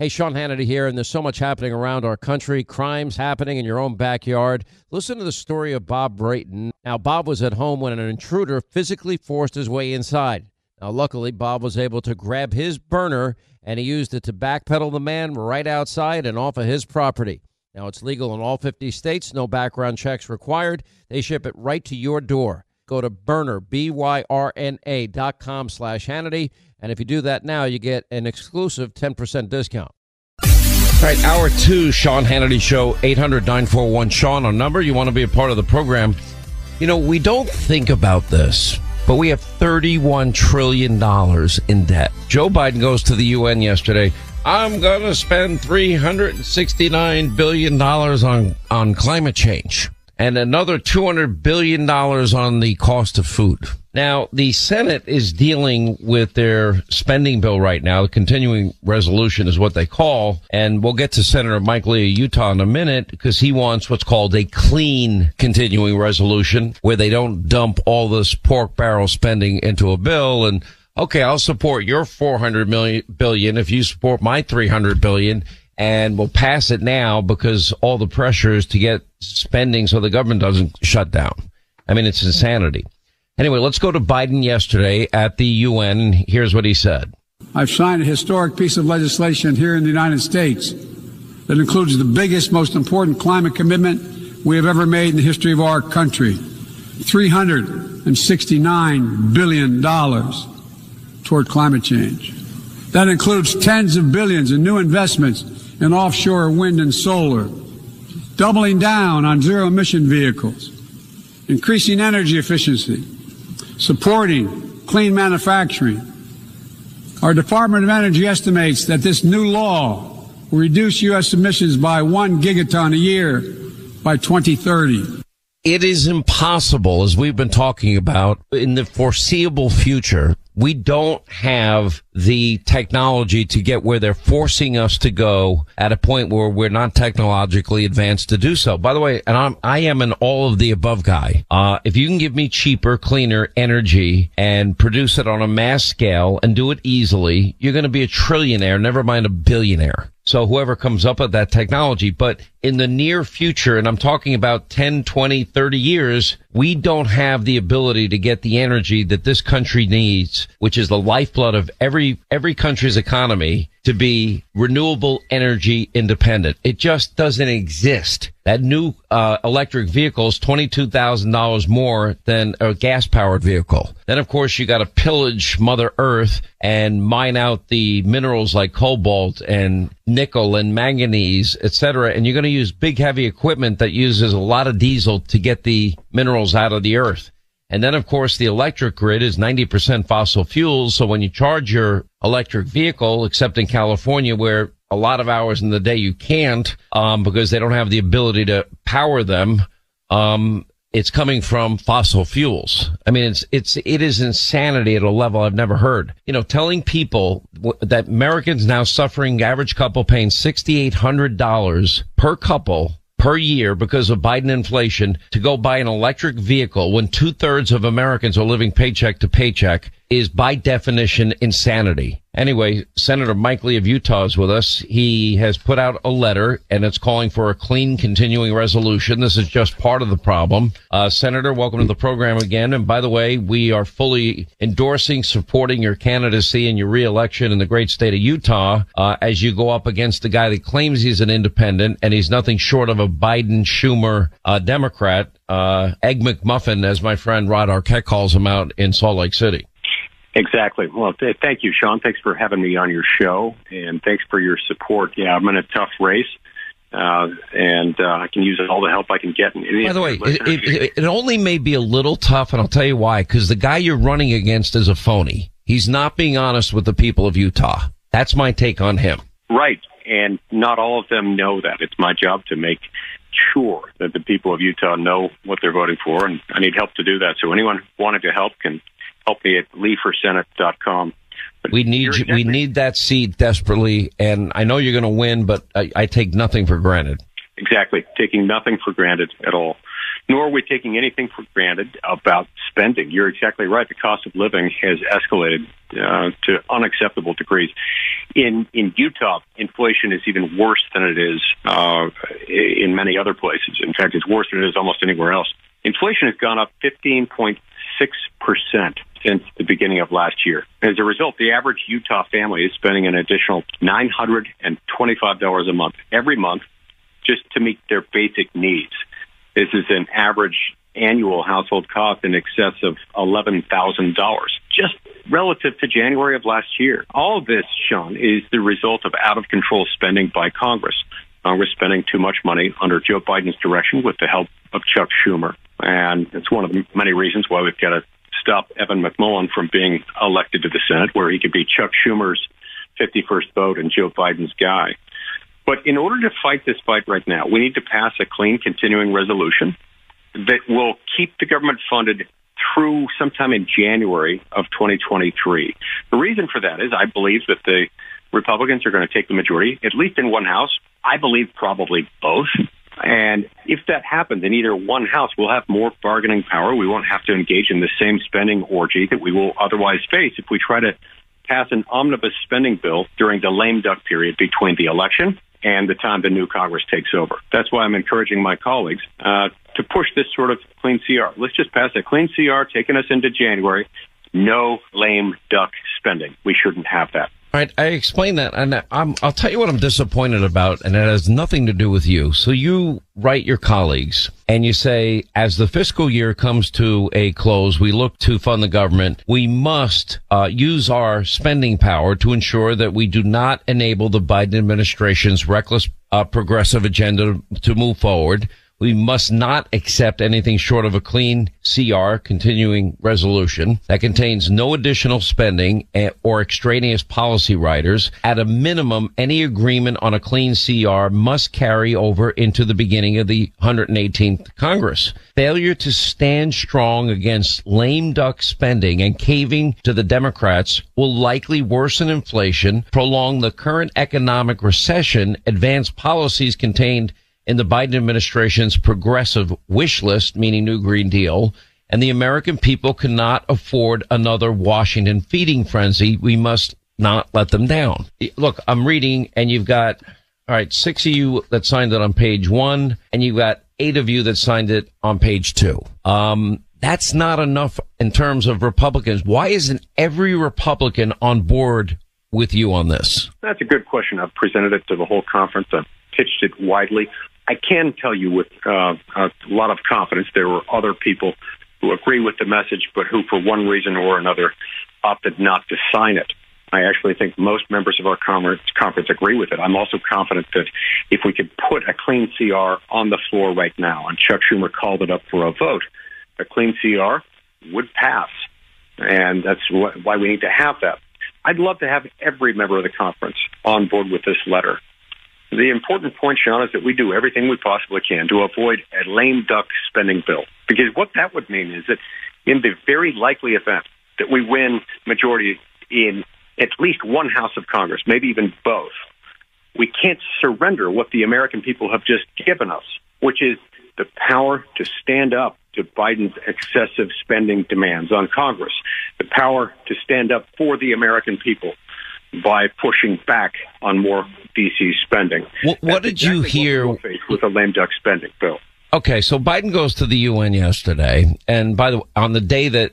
Hey, Sean Hannity here, and there's so much happening around our country, crimes happening in your own backyard. Listen to the story of Bob Brayton. Now, Bob was at home when an intruder physically forced his way inside. Now, luckily, Bob was able to grab his Byrna and he used it to backpedal the man right outside and off of his property. Now, it's legal in all 50 states, no background checks required. They ship it right to your door. Go to Byrna, B-Y-R-N-A dot com slash Hannity. And if you do that now, you get an exclusive 10% discount. All right, hour two, Sean Hannity Show, 800 941 Sean, on number. You want to be a part of the program. You know, we don't think about this, but we have $31 trillion in debt. Joe Biden goes to the UN yesterday. I'm going to spend $369 billion on, on climate change and another $200 billion on the cost of food. Now, the Senate is dealing with their spending bill right now. The continuing resolution is what they call. And we'll get to Senator Mike Lee of Utah in a minute because he wants what's called a clean continuing resolution where they don't dump all this pork barrel spending into a bill and okay, I'll support your 400 million billion if you support my 300 billion and we'll pass it now because all the pressure is to get spending so the government doesn't shut down. I mean, it's insanity. Anyway, let's go to Biden yesterday at the UN. Here's what he said. I've signed a historic piece of legislation here in the United States that includes the biggest, most important climate commitment we have ever made in the history of our country. $369 billion toward climate change. That includes tens of billions in new investments in offshore wind and solar, doubling down on zero emission vehicles, increasing energy efficiency, supporting clean manufacturing. Our Department of Energy estimates that this new law will reduce U.S. emissions by one gigaton a year by 2030. It is impossible, as we've been talking about, in the foreseeable future we don't have the technology to get where they're forcing us to go at a point where we're not technologically advanced to do so. By the way, and I'm, I am an all of the above guy. Uh, if you can give me cheaper, cleaner energy and produce it on a mass scale and do it easily, you're going to be a trillionaire, never mind a billionaire. So whoever comes up with that technology, but in the near future, and I'm talking about 10, 20, 30 years, we don't have the ability to get the energy that this country needs, which is the lifeblood of every, every country's economy to be renewable energy independent. It just doesn't exist. That new uh, electric vehicle is $22,000 more than a gas powered vehicle. Then of course you got to pillage Mother Earth and mine out the minerals like cobalt and nickel and manganese, etc. And you're going to use big heavy equipment that uses a lot of diesel to get the minerals out of the earth. And then, of course, the electric grid is 90% fossil fuels. So when you charge your electric vehicle, except in California, where a lot of hours in the day you can't, um, because they don't have the ability to power them, um, it's coming from fossil fuels. I mean, it's, it's, it is insanity at a level I've never heard. You know, telling people that Americans now suffering, average couple paying $6,800 per couple per year because of Biden inflation to go buy an electric vehicle when two thirds of Americans are living paycheck to paycheck is by definition insanity. Anyway, Senator Mike Lee of Utah is with us. He has put out a letter and it's calling for a clean continuing resolution. This is just part of the problem. Uh, Senator, welcome to the program again. And by the way, we are fully endorsing, supporting your candidacy and your reelection in the great state of Utah, uh, as you go up against the guy that claims he's an independent and he's nothing short of a Biden Schumer, uh, Democrat, uh, Egg McMuffin, as my friend Rod Arquette calls him out in Salt Lake City. Exactly. Well, th- thank you, Sean. Thanks for having me on your show, and thanks for your support. Yeah, I'm in a tough race. Uh, and uh, I can use all the help I can get. By the way, it, it, it, only may be a little tough, and I'll tell you why. Because the guy you're running against is a phony. He's not being honest with the people of Utah. That's my take on him. Right, and not all of them know that. It's my job to make sure that the people of Utah know what they're voting for, and I need help to do that. So anyone wanting to help can help me at leeforsenate.com. But we need you, we need that seat desperately, and I know you're going to win, but I, I take nothing for granted. Exactly, taking nothing for granted at all. Nor are we taking anything for granted about spending. You're exactly right. The cost of living has escalated uh, to unacceptable degrees. In in Utah, inflation is even worse than it is uh, in many other places. In fact, it's worse than it is almost anywhere else. Inflation has gone up 15.6 percent since the beginning of last year. As a result, the average Utah family is spending an additional $925 a month every month just to meet their basic needs. This is an average annual household cost in excess of $11,000 just relative to January of last year. All of this, Sean, is the result of out of control spending by Congress. Congress spending too much money under Joe Biden's direction with the help of Chuck Schumer. And it's one of the many reasons why we've got to stop Evan McMullin from being elected to the Senate, where he could be Chuck Schumer's 51st vote and Joe Biden's guy. But in order to fight this fight right now, we need to pass a clean continuing resolution that will keep the government funded through sometime in January of 2023. The reason for that is I believe that the Republicans are going to take the majority, at least in one house. I believe probably both. And if that happens in either one house, we'll have more bargaining power. We won't have to engage in the same spending orgy that we will otherwise face if we try to pass an omnibus spending bill during the lame duck period between the election and the time the new Congress takes over. That's why I'm encouraging my colleagues uh, to push this sort of clean CR. Let's just pass a clean CR taking us into January. No lame duck spending. We shouldn't have that. All right, I explained that, and I'm, I'll tell you what I'm disappointed about, and it has nothing to do with you. So you write your colleagues, and you say, as the fiscal year comes to a close, we look to fund the government. We must uh, use our spending power to ensure that we do not enable the Biden administration's reckless uh, progressive agenda to move forward. We must not accept anything short of a clean CR continuing resolution that contains no additional spending or extraneous policy riders. At a minimum, any agreement on a clean CR must carry over into the beginning of the 118th Congress. Failure to stand strong against lame duck spending and caving to the Democrats will likely worsen inflation, prolong the current economic recession, advance policies contained in the Biden administration's progressive wish list, meaning New Green Deal, and the American people cannot afford another Washington feeding frenzy. We must not let them down. Look, I'm reading and you've got, all right, six of you that signed it on page one and you've got eight of you that signed it on page two. Um, that's not enough in terms of Republicans. Why isn't every Republican on board with you on this? That's a good question. I've presented it to the whole conference. I've pitched it widely. I can tell you with uh, a lot of confidence there were other people who agree with the message, but who, for one reason or another, opted not to sign it. I actually think most members of our conference, conference agree with it. I'm also confident that if we could put a clean CR on the floor right now, and Chuck Schumer called it up for a vote, a clean CR would pass. And that's wh- why we need to have that. I'd love to have every member of the conference on board with this letter. The important point, Sean, is that we do everything we possibly can to avoid a lame duck spending bill. Because what that would mean is that in the very likely event that we win majority in at least one House of Congress, maybe even both, we can't surrender what the American people have just given us, which is the power to stand up to Biden's excessive spending demands on Congress, the power to stand up for the American people by pushing back on more DC spending. What, what did exactly you hear with a lame duck spending bill? Okay, so Biden goes to the UN yesterday, and by the on the day that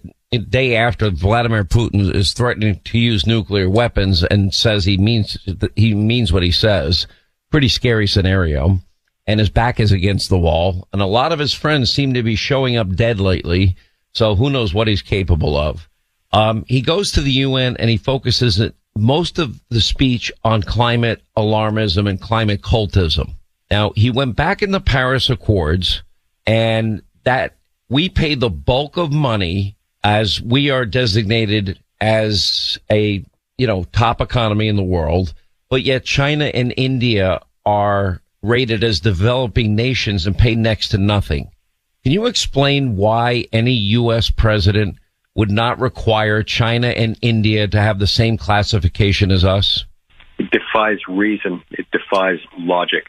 day after Vladimir Putin is threatening to use nuclear weapons and says he means he means what he says, pretty scary scenario. And his back is against the wall, and a lot of his friends seem to be showing up dead lately. So who knows what he's capable of? Um, he goes to the UN and he focuses most of the speech on climate alarmism and climate cultism. Now, he went back in the Paris Accords and that we pay the bulk of money as we are designated as a, you know, top economy in the world, but yet China and India are rated as developing nations and pay next to nothing. Can you explain why any U.S. president would not require China and India to have the same classification as us? It defies reason. It defies logic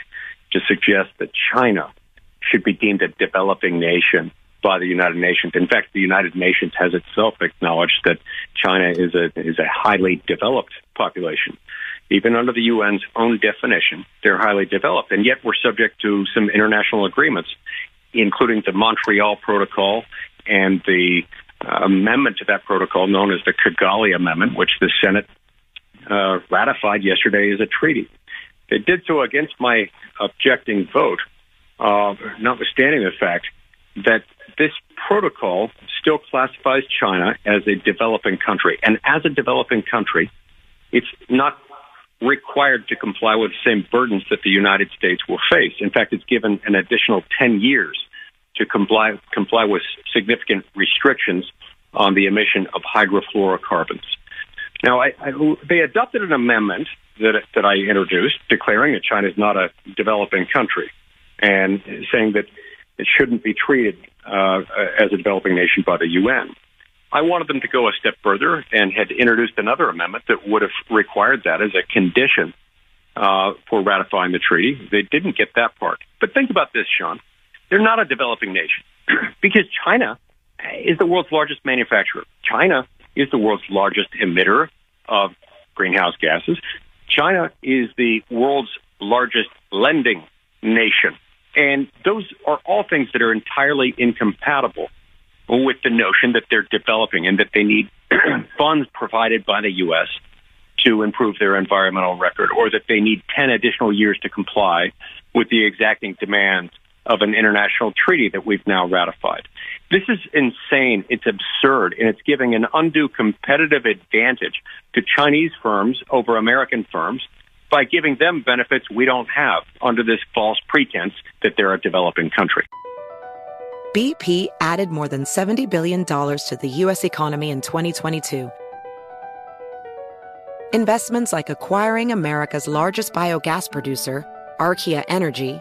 to suggest that China should be deemed a developing nation by the United Nations. In fact, the United Nations has itself acknowledged that China is a is a highly developed population. Even under the UN's own definition, they're highly developed, and yet we're subject to some international agreements, including the Montreal Protocol and the amendment to that protocol known as the Kigali Amendment, which the Senate uh, ratified yesterday as a treaty. They did so against my objecting vote, uh, notwithstanding the fact that this protocol still classifies China as a developing country. And as a developing country, it's not required to comply with the same burdens that the United States will face. In fact, it's given an additional 10 years to comply, comply with significant restrictions on the emission of hydrofluorocarbons. Now, I, I, they adopted an amendment that, that I introduced declaring that China is not a developing country and saying that it shouldn't be treated uh, as a developing nation by the UN. I wanted them to go a step further and had introduced another amendment that would have required that as a condition uh, for ratifying the treaty. They didn't get that part. But think about this, Sean. They're not a developing nation because China is the world's largest manufacturer. China is the world's largest emitter of greenhouse gases. China is the world's largest lending nation. And those are all things that are entirely incompatible with the notion that they're developing and that they need funds provided by the U.S. to improve their environmental record or that they need 10 additional years to comply with the exacting demands of an international treaty that we've now ratified. This is insane. It's absurd, and it's giving an undue competitive advantage to Chinese firms over American firms by giving them benefits we don't have under this false pretense that they're a developing country. BP added more than $70 billion to the U.S. economy in 2022. Investments like acquiring America's largest biogas producer, Archaea Energy,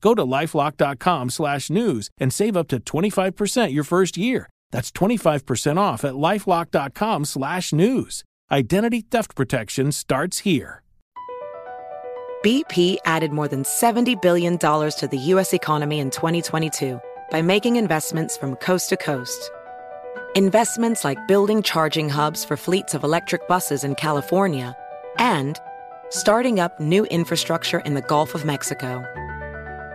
Go to lifelock.com slash news and save up to 25% your first year. That's 25% off at lifelock.com slash news. Identity theft protection starts here. BP added more than $70 billion to the US economy in 2022 by making investments from coast to coast Investments like building charging hubs for fleets of electric buses in California and starting up new infrastructure in the Gulf of Mexico.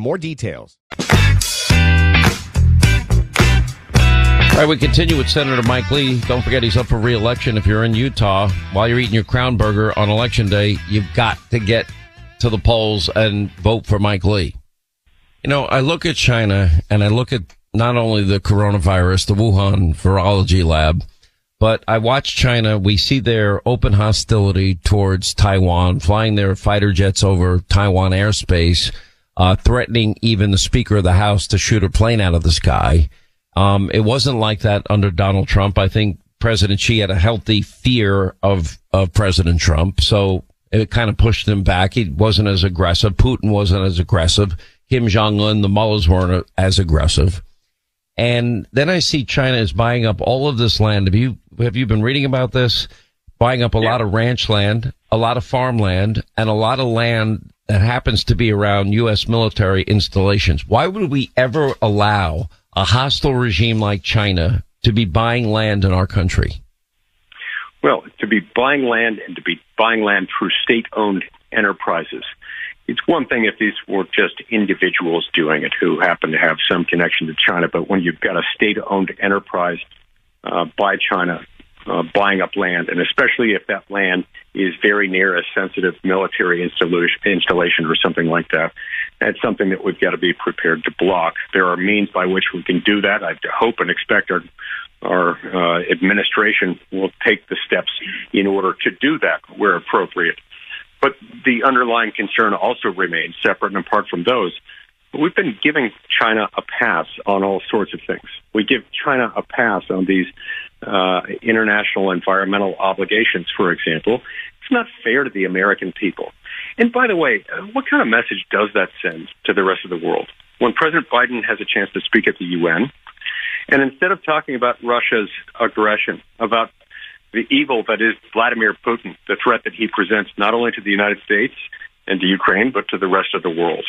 more details. All right, we continue with Senator Mike Lee. Don't forget he's up for re-election. If you're in Utah while you're eating your Crown Burger on election day, you've got to get to the polls and vote for Mike Lee. You know, I look at China and I look at not only the coronavirus, the Wuhan virology lab, but I watch China. We see their open hostility towards Taiwan, flying their fighter jets over Taiwan airspace uh, threatening even the Speaker of the House to shoot a plane out of the sky. Um, it wasn't like that under Donald Trump. I think President Xi had a healthy fear of, of President Trump. So it kind of pushed him back. He wasn't as aggressive. Putin wasn't as aggressive. Kim Jong-un, the mullahs weren't as aggressive. And then I see China is buying up all of this land. Have you, have you been reading about this? Buying up a yeah. lot of ranch land, a lot of farmland, and a lot of land that happens to be around U.S. military installations. Why would we ever allow a hostile regime like China to be buying land in our country? Well, to be buying land and to be buying land through state owned enterprises. It's one thing if these were just individuals doing it who happen to have some connection to China, but when you've got a state owned enterprise uh, by China uh, buying up land, and especially if that land is very near a sensitive military installation or something like that. That's something that we've got to be prepared to block. There are means by which we can do that. I hope and expect our our uh, administration will take the steps in order to do that where appropriate. But the underlying concern also remains separate and apart from those. We've been giving China a pass on all sorts of things. We give China a pass on these uh, international environmental obligations, for example. It's not fair to the American people. And by the way, uh, what kind of message does that send to the rest of the world? When President Biden has a chance to speak at the UN, and instead of talking about Russia's aggression, about the evil that is Vladimir Putin, the threat that he presents not only to the United States and to Ukraine, but to the rest of the world,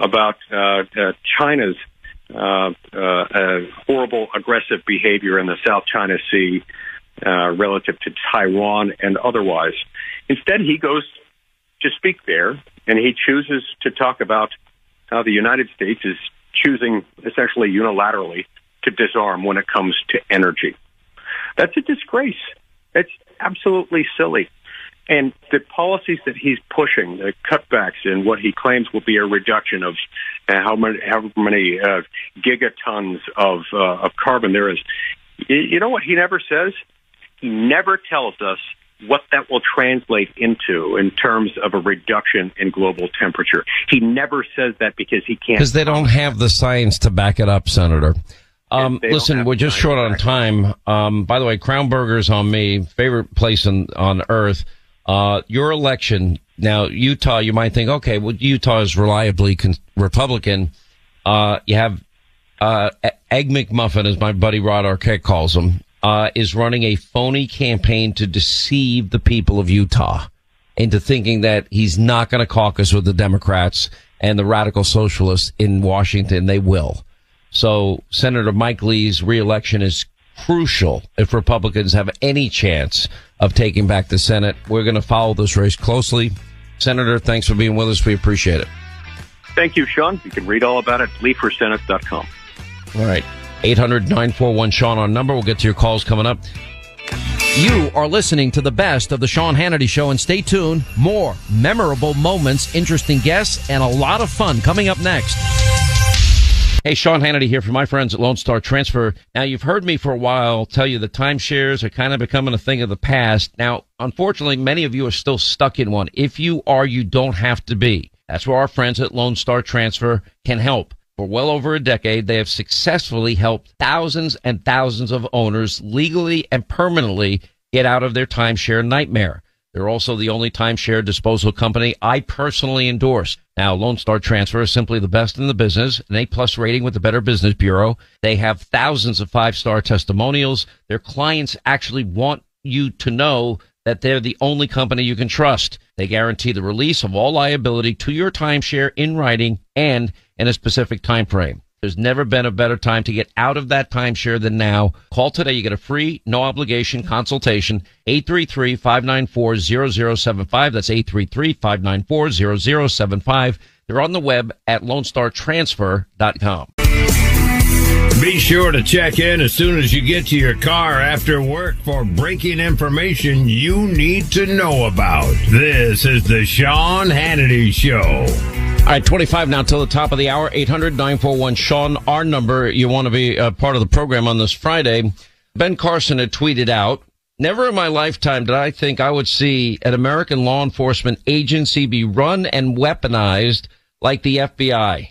about uh, uh, China's uh, uh, horrible, aggressive behavior in the South China Sea uh, relative to Taiwan and otherwise. Instead, he goes to speak there, and he chooses to talk about how the United States is choosing essentially unilaterally to disarm when it comes to energy. That's a disgrace. It's absolutely silly. And the policies that he's pushing, the cutbacks in what he claims will be a reduction of uh, how many, how many uh, gigatons of, uh, of carbon there is. You know what he never says? He never tells us what that will translate into in terms of a reduction in global temperature. He never says that because he can't. Because they don't have the science to back it up, Senator. Um, listen, we're just short on time. Um, by the way, Crown Burgers on me, favorite place on, on earth. Uh, your election now, Utah. You might think, okay, well, Utah is reliably con- Republican. Uh, you have uh, Egg McMuffin, as my buddy Rod Arquette calls him, uh, is running a phony campaign to deceive the people of Utah into thinking that he's not going to caucus with the Democrats and the radical socialists in Washington. They will. So Senator Mike Lee's reelection is crucial if Republicans have any chance of taking back the Senate. We're going to follow this race closely. Senator, thanks for being with us. We appreciate it. Thank you, Sean. You can read all about it at leeforsenate.com. All right. 800 941 Sean on number. We'll get to your calls coming up. You are listening to the best of the Sean Hannity Show, and stay tuned. More memorable moments, interesting guests, and a lot of fun coming up next. Hey, Sean Hannity here from my friends at Lone Star Transfer. Now, you've heard me for a while tell you the timeshares are kind of becoming a thing of the past. Now, unfortunately, many of you are still stuck in one. If you are, you don't have to be. That's where our friends at Lone Star Transfer can help. For well over a decade, they have successfully helped thousands and thousands of owners legally and permanently get out of their timeshare nightmare. They're also the only timeshare disposal company I personally endorse. Now, Lone Star Transfer is simply the best in the business, an A plus rating with the Better Business Bureau. They have thousands of five star testimonials. Their clients actually want you to know that they're the only company you can trust. They guarantee the release of all liability to your timeshare in writing and in a specific time frame. There's never been a better time to get out of that timeshare than now. Call today. You get a free, no obligation consultation. 833-594-0075. That's 833-594-0075. They're on the web at lonestartransfer.com. Be sure to check in as soon as you get to your car after work for breaking information you need to know about. This is the Sean Hannity Show. All right, 25 now till the top of the hour. 800 941 Sean, our number. You want to be a part of the program on this Friday. Ben Carson had tweeted out, Never in my lifetime did I think I would see an American law enforcement agency be run and weaponized like the FBI.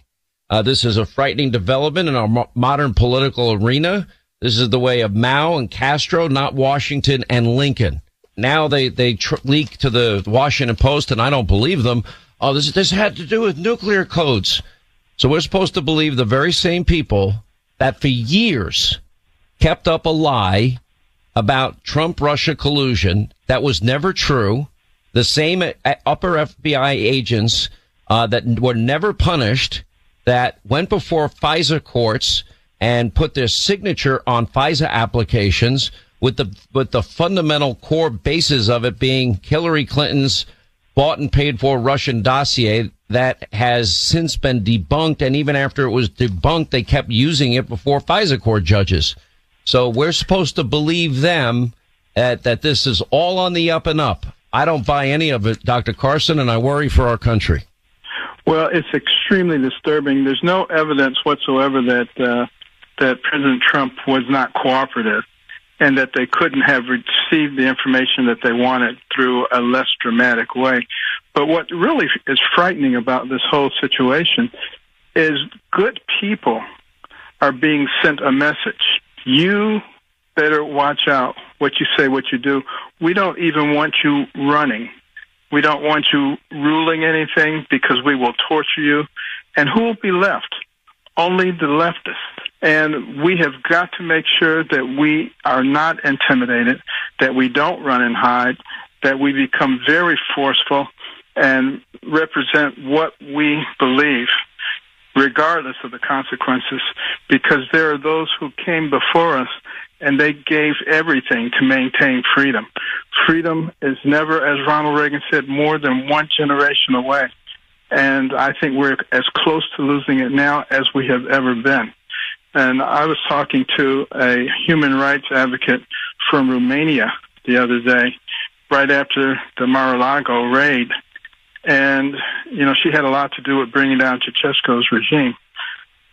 Uh, this is a frightening development in our mo- modern political arena. This is the way of Mao and Castro, not Washington and Lincoln. Now they, they tr- leak to the Washington Post and I don't believe them. Oh, this, this had to do with nuclear codes. So we're supposed to believe the very same people that for years kept up a lie about Trump Russia collusion that was never true. The same upper FBI agents uh, that were never punished that went before FISA courts and put their signature on FISA applications with the with the fundamental core basis of it being Hillary Clinton's bought and paid for Russian dossier that has since been debunked and even after it was debunked they kept using it before FISA court judges. So we're supposed to believe them that that this is all on the up and up. I don't buy any of it, Dr. Carson, and I worry for our country. Well, it's extremely disturbing. There's no evidence whatsoever that uh, that President Trump was not cooperative, and that they couldn't have received the information that they wanted through a less dramatic way. But what really is frightening about this whole situation is good people are being sent a message. You better watch out what you say, what you do. We don't even want you running We don't want you ruling anything because we will torture you. And who will be left? Only the leftists. And we have got to make sure that we are not intimidated, that we don't run and hide, that we become very forceful and represent what we believe, regardless of the consequences, because there are those who came before us and they gave everything to maintain freedom. Freedom is never, as Ronald Reagan said, more than one generation away. And I think we're as close to losing it now as we have ever been. And I was talking to a human rights advocate from Romania the other day, right after the Mar-a-Lago raid. And, you know, she had a lot to do with bringing down Ceausescu's regime.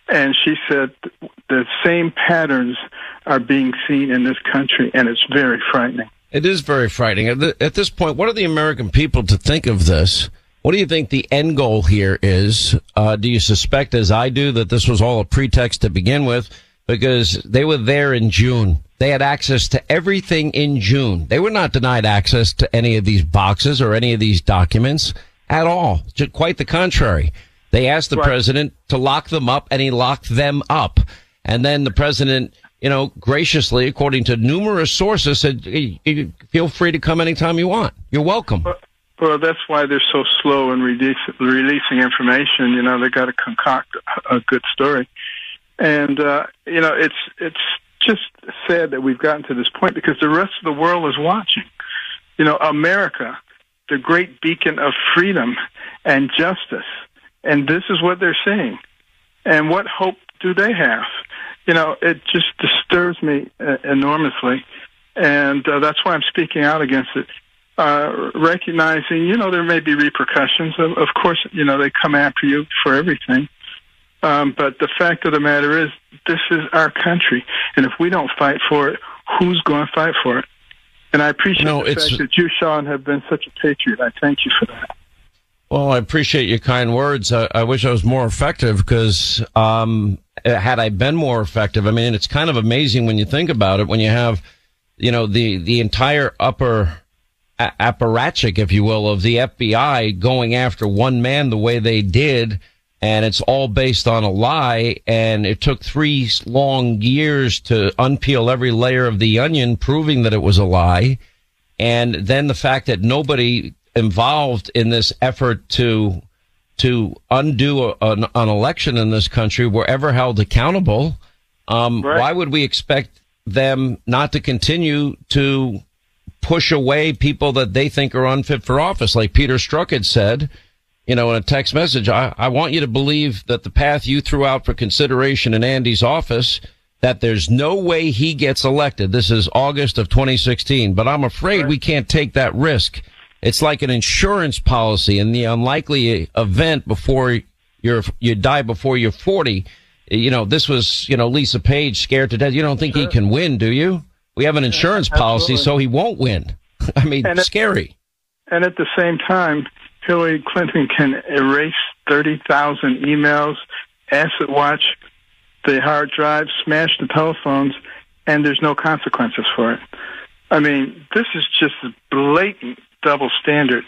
And she said the same patterns are being seen in this country, and it's very frightening. It is very frightening. At, this point, what are the American people to think of this? What do you think the end goal here is? Uh, do you suspect, as I do, that this was all a pretext to begin with? Because they were there in June. They had access to everything in June. They were not denied access to any of these boxes or any of these documents at all. Just quite the contrary. They asked the right. president to lock them up and he locked them up. And then the president, you know, graciously, according to numerous sources, said, hey, feel free to come anytime you want. You're welcome. Well, that's why they're so slow in release, releasing information. You know, they got to concoct a good story. And, uh, you know, it's, it's just sad that we've gotten to this point because the rest of the world is watching. You know, America, the great beacon of freedom and justice, and this is what they're seeing. And what hope do they have? You know, it just disturbs me uh, enormously. And uh, that's why I'm speaking out against it. Uh, recognizing, you know, there may be repercussions. Of, of course, you know, they come after you for everything. Um, but the fact of the matter is, this is our country. And if we don't fight for it, who's going to fight for it? And I appreciate no, the fact that you, Sean, have been such a patriot. I thank you for that. Well, I appreciate your kind words. I, I wish I was more effective because um, had I been more effective, I mean, it's kind of amazing when you think about it. When you have, you know, the the entire upper apparatchik, if you will, of the FBI going after one man the way they did, and it's all based on a lie. And it took three long years to unpeel every layer of the onion, proving that it was a lie. And then the fact that nobody involved in this effort to to undo a, an, an, election in this country were ever held accountable, um, right. why would we expect them not to continue to push away people that they think are unfit for office? Like Peter Strzok had said, you know, in a text message, I, I want you to believe that the path you threw out for consideration in Andy's office that there's no way he gets elected. This is August of 2016, but I'm afraid we can't take that risk. It's like an insurance policy in the unlikely event before you're, you die before you're 40. You know, this was, you know, Lisa Page scared to death. You don't think sure. he can win, do you? We have an insurance yeah, policy, so he won't win. I mean, and scary. and at the same time, Hillary Clinton can erase 30,000 emails, asset watch the hard drive, smash the telephones, and there's no consequences for it. I mean, this is just a blatant double standard,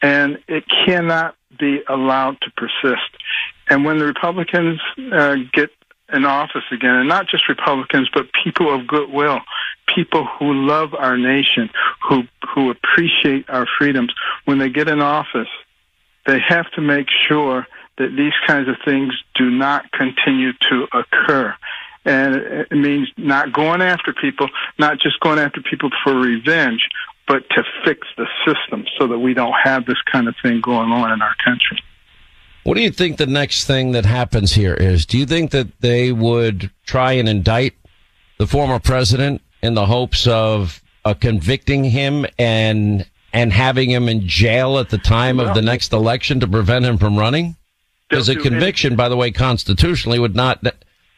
and it cannot be allowed to persist. And when the Republicans uh, get in office again, and not just Republicans, but people of goodwill, people who love our nation, who who appreciate our freedoms, when they get in office, they have to make sure that these kinds of things do not continue to occur. And it means not going after people, not just going after people for revenge, but to fix the system so that we don't have this kind of thing going on in our country. What do you think the next thing that happens here is? Do you think that they would try and indict the former president in the hopes of uh, convicting him and and having him in jail at the time of the next election to prevent him from running? Because a conviction, by the way, constitutionally would not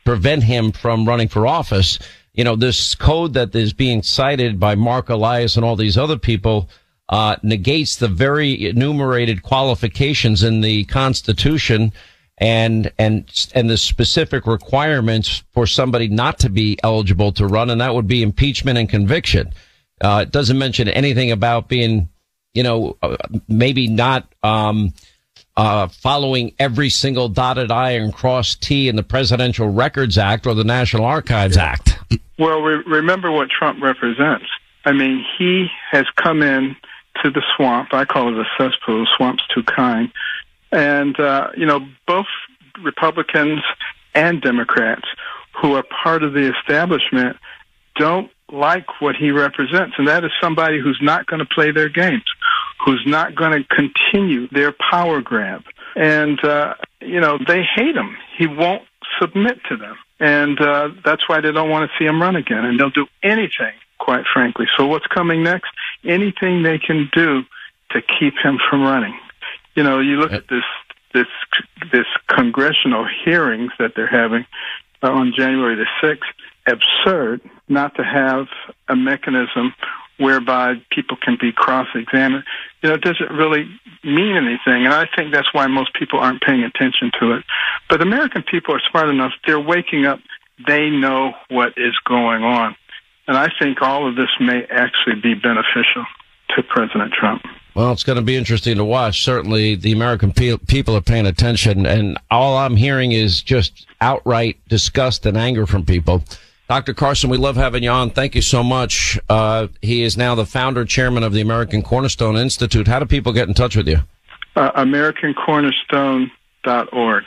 prevent him from running for office you know, this code that is being cited by Mark Elias and all these other people uh, negates the very enumerated qualifications in the Constitution and and and the specific requirements for somebody not to be eligible to run, and that would be impeachment and conviction. Uh, it doesn't mention anything about being you know, uh, maybe not um, uh, following every single dotted I and crossed T in the Presidential Records Act or the National Archives Act. Well, re- remember what Trump represents. I mean, he has come in to the swamp. I call it a cesspool. Swamp's too kind. And, uh, you know, both Republicans and Democrats who are part of the establishment don't like what he represents. And that is somebody who's not going to play their games, who's not going to continue their power grab. And, uh, you know, they hate him. He won't submit to them. And uh, that's why they don't want to see him run again. And they'll do anything, quite frankly. So what's coming next? Anything they can do to keep him from running. You know, you look at this this this congressional hearings that they're having uh, on January the sixth. Absurd not to have a mechanism whereby people can be cross-examined. You know, it doesn't really mean anything, and I think that's why most people aren't paying attention to it. But American people are smart enough; they're waking up. They know what is going on, and I think all of this may actually be beneficial to President Trump. Well, it's going to be interesting to watch. Certainly, the American pe- people are paying attention, and all I'm hearing is just outright disgust and anger from people. Dr. Carson, we love having you on. Thank you so much. Uh, he is now the founder, chairman of the American Cornerstone Institute. How do people get in touch with you? Uh, AmericanCornerstone.org.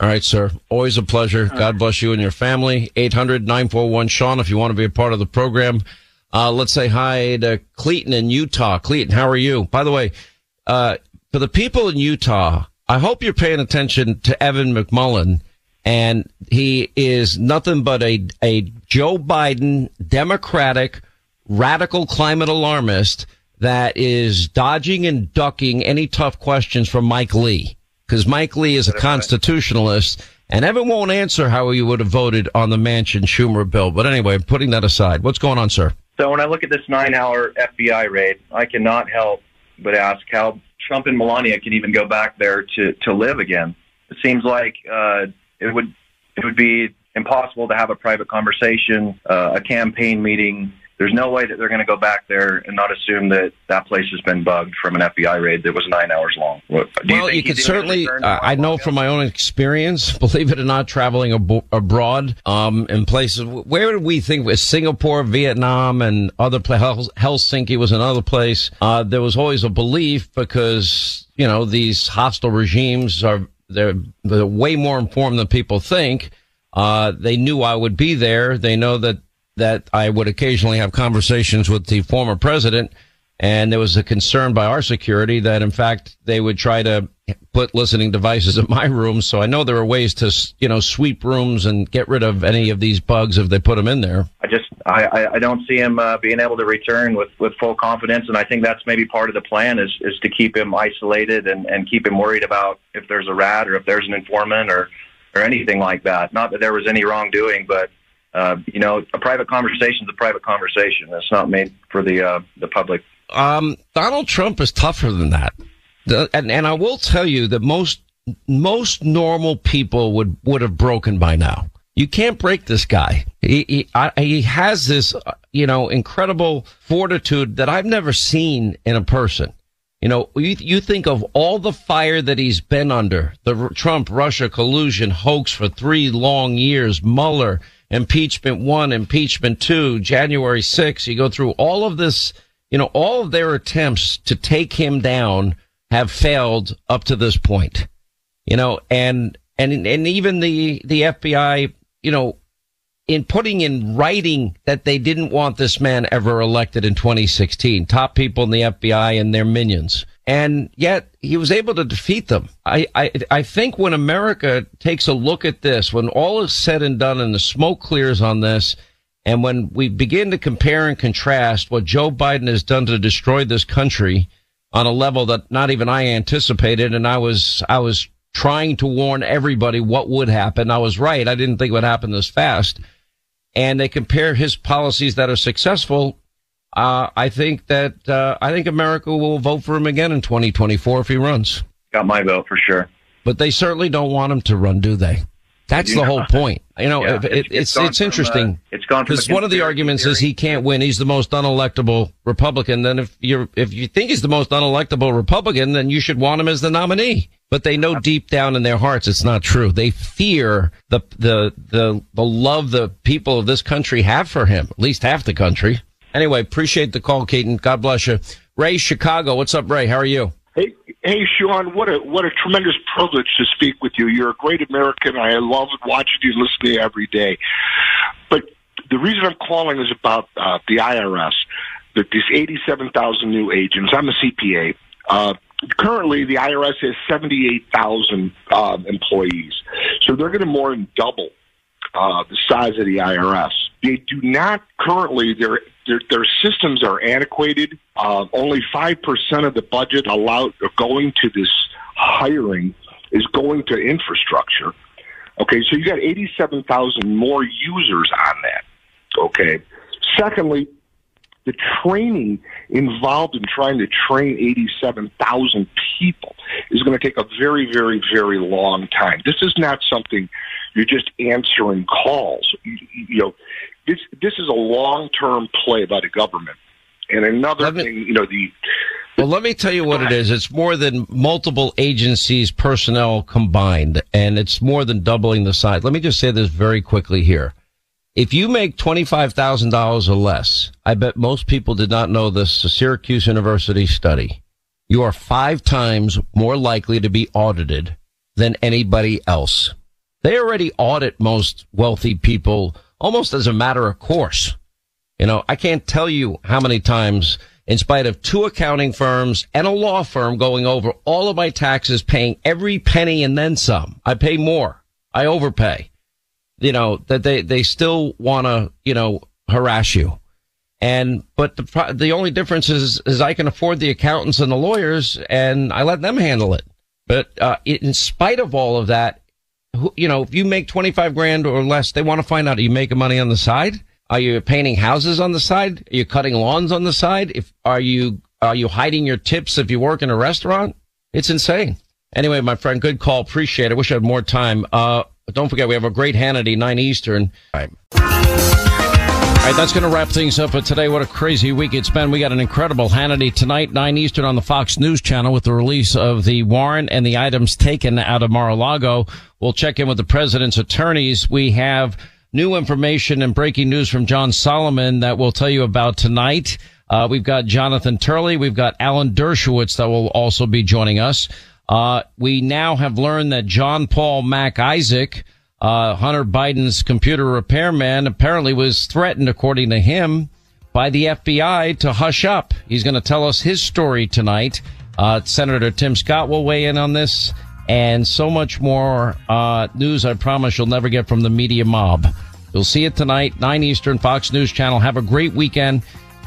All right, sir. Always a pleasure. God bless you and your family. 800 941 Sean, if you want to be a part of the program. Uh, let's say hi to Cleeton in Utah. Cleeton, how are you? By the way, uh, for the people in Utah, I hope you're paying attention to Evan McMullin. And he is nothing but a, a Joe Biden Democratic radical climate alarmist that is dodging and ducking any tough questions from Mike Lee. Because Mike Lee is a constitutionalist and Evan won't answer how he would have voted on the Manchin Schumer bill. But anyway, putting that aside, what's going on, sir? So when I look at this nine-hour FBI raid, I cannot help but ask how Trump and Melania can even go back there to to live again. It seems like uh, it would it would be impossible to have a private conversation, uh, a campaign meeting. There's no way that they're going to go back there and not assume that that place has been bugged from an FBI raid that was nine hours long. What, well, you, you could certainly. Uh, I know from my own experience, believe it or not, traveling ab- abroad um, in places. Where did we think was Singapore, Vietnam, and other places? Helsinki was another place. Uh, there was always a belief because you know these hostile regimes are they're, they're way more informed than people think. Uh, they knew I would be there. They know that that I would occasionally have conversations with the former president. And there was a concern by our security that, in fact, they would try to put listening devices in my room. So I know there are ways to, you know, sweep rooms and get rid of any of these bugs if they put them in there. I just, I, I don't see him uh, being able to return with, with full confidence. And I think that's maybe part of the plan is, is to keep him isolated and, and keep him worried about if there's a rat or if there's an informant or, or anything like that. Not that there was any wrongdoing, but uh, you know, a private conversation is a private conversation. It's not made for the uh, the public. Um, Donald Trump is tougher than that, the, and and I will tell you that most most normal people would would have broken by now. You can't break this guy. He he, I, he has this uh, you know incredible fortitude that I've never seen in a person. You know, you, you think of all the fire that he's been under, the Trump Russia collusion hoax for three long years, Mueller, impeachment one, impeachment two, January 6th. You go through all of this, you know, all of their attempts to take him down have failed up to this point, you know, and, and, and even the, the FBI, you know, in putting in writing that they didn't want this man ever elected in 2016, top people in the FBI and their minions and yet he was able to defeat them. I, I, I think when America takes a look at this, when all is said and done and the smoke clears on this, and when we begin to compare and contrast what Joe Biden has done to destroy this country on a level that not even I anticipated, and I was, I was trying to warn everybody what would happen. I was right. I didn't think it would happen this fast. And they compare his policies that are successful uh, I think that uh, I think America will vote for him again in 2024 if he runs. Got my vote for sure. But they certainly don't want him to run, do they? That's the whole point. You know, Yeah, it, it's- it, it's it's it's from, interesting. uh, it's gone because one of the arguments is he can't win. He's the most unelectable Republican. Then if you're if you think he's the most unelectable Republican, then you should want him as the nominee. But they know deep down in their hearts it's not true. They fear the the the the love the people of this country have for him. At least half the country. Anyway, appreciate the call, Keaton. God bless you. Ray, Chicago. What's up, Ray? How are you? Hey, hey, Sean! What a what a tremendous privilege to speak with you. You're a great American. I love watching you, listening every day. But the reason I'm calling is about uh, the IRS. That these 87,000 new agents. I'm a CPA. Uh, currently, the IRS has 78,000 uh, employees, so they're going to more than double uh, the size of the IRS. They do not currently their their, their systems are antiquated. Uh, only five percent of the budget allowed going to this hiring is going to infrastructure. Okay, so you got eighty-seven thousand more users on that. Okay. Secondly, the training involved in trying to train 87,000 people is going to take a very, very, very long time. This is not something you're just answering calls. You, you know, this this is a long-term play by the government. And another thing, you know, the Well, let me tell you what it is. It's more than multiple agencies' personnel combined, and it's more than doubling the size. Let me just say this very quickly here. If you make $25,000 or less, I bet most people did not know this, a Syracuse University study. You are five times more likely to be audited than anybody else. They already audit most wealthy people almost as a matter of course. You know, I can't tell you how many times, in spite of two accounting firms and a law firm going over all of my taxes, paying every penny and then some, I pay more. I overpay. You know, that they, they still want to, you know, harass you. And, but the, the only difference is, is I can afford the accountants and the lawyers and I let them handle it. But, uh, in spite of all of that, you know, if you make 25 grand or less, they want to find out, are you making money on the side? Are you painting houses on the side? Are you cutting lawns on the side? If, are you, are you hiding your tips if you work in a restaurant? It's insane. Anyway, my friend, good call. Appreciate it. Wish I had more time. Uh, don't forget, we have a great Hannity, 9 Eastern. All right. All right, that's going to wrap things up for today. What a crazy week it's been. We got an incredible Hannity tonight, 9 Eastern on the Fox News channel with the release of the warrant and the items taken out of Mar-a-Lago. We'll check in with the president's attorneys. We have new information and breaking news from John Solomon that we'll tell you about tonight. Uh, we've got Jonathan Turley. We've got Alan Dershowitz that will also be joining us. Uh, we now have learned that John Paul Mac Isaac, uh, Hunter Biden's computer repairman, apparently was threatened, according to him, by the FBI to hush up. He's going to tell us his story tonight. Uh, Senator Tim Scott will weigh in on this and so much more uh, news. I promise you'll never get from the media mob. You'll see it tonight, 9 Eastern, Fox News Channel. Have a great weekend.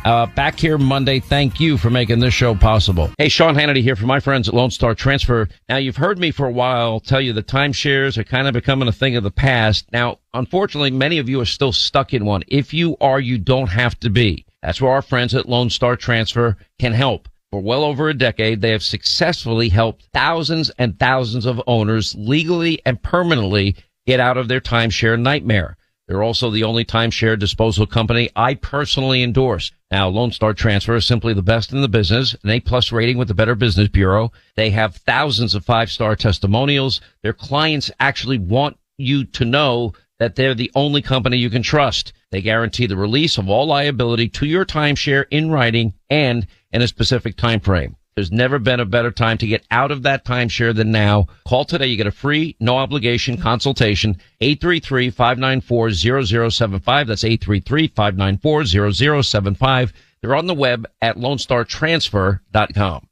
Uh, back here Monday. Thank you for making this show possible. Hey, Sean Hannity here for my friends at Lone Star Transfer. Now, you've heard me for a while tell you the timeshares are kind of becoming a thing of the past. Now, unfortunately, many of you are still stuck in one. If you are, you don't have to be. That's where our friends at Lone Star Transfer can help. For well over a decade, they have successfully helped thousands and thousands of owners legally and permanently get out of their timeshare nightmare. They're also the only timeshare disposal company I personally endorse. Now, Lone Star Transfer is simply the best in the business, an A plus rating with the Better Business Bureau. They have thousands of five star testimonials. Their clients actually want you to know that they're the only company you can trust. They guarantee the release of all liability to your timeshare in writing and in a specific time frame. There's never been a better time to get out of that timeshare than now. Call today. You get a free, no obligation consultation. 833-594-0075. That's 833-594-0075. They're on the web at lonestartransfer.com.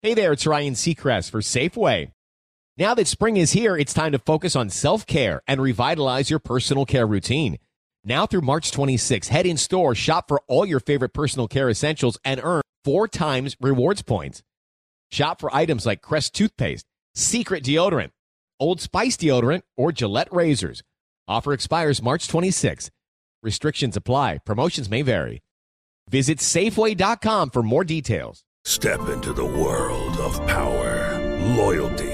Hey there, it's Ryan Seacrest for Safeway. Now that spring is here, it's time to focus on self care and revitalize your personal care routine. Now through March 26, head in store, shop for all your favorite personal care essentials, and earn four times rewards points. Shop for items like Crest toothpaste, Secret deodorant, Old Spice deodorant, or Gillette razors. Offer expires March 26. Restrictions apply. Promotions may vary. Visit Safeway.com for more details. Step into the world of power, loyalty,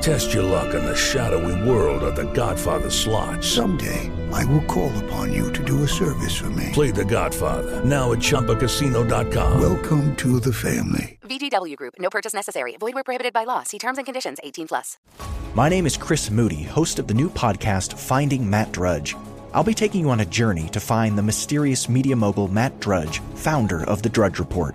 Test your luck in the shadowy world of The Godfather slot. Someday, I will call upon you to do a service for me. Play The Godfather now at ChumbaCasino.com. Welcome to the family. VGW Group. No purchase necessary. Void where prohibited by law. See terms and conditions. 18 plus. My name is Chris Moody, host of the new podcast Finding Matt Drudge. I'll be taking you on a journey to find the mysterious media mogul Matt Drudge, founder of The Drudge Report.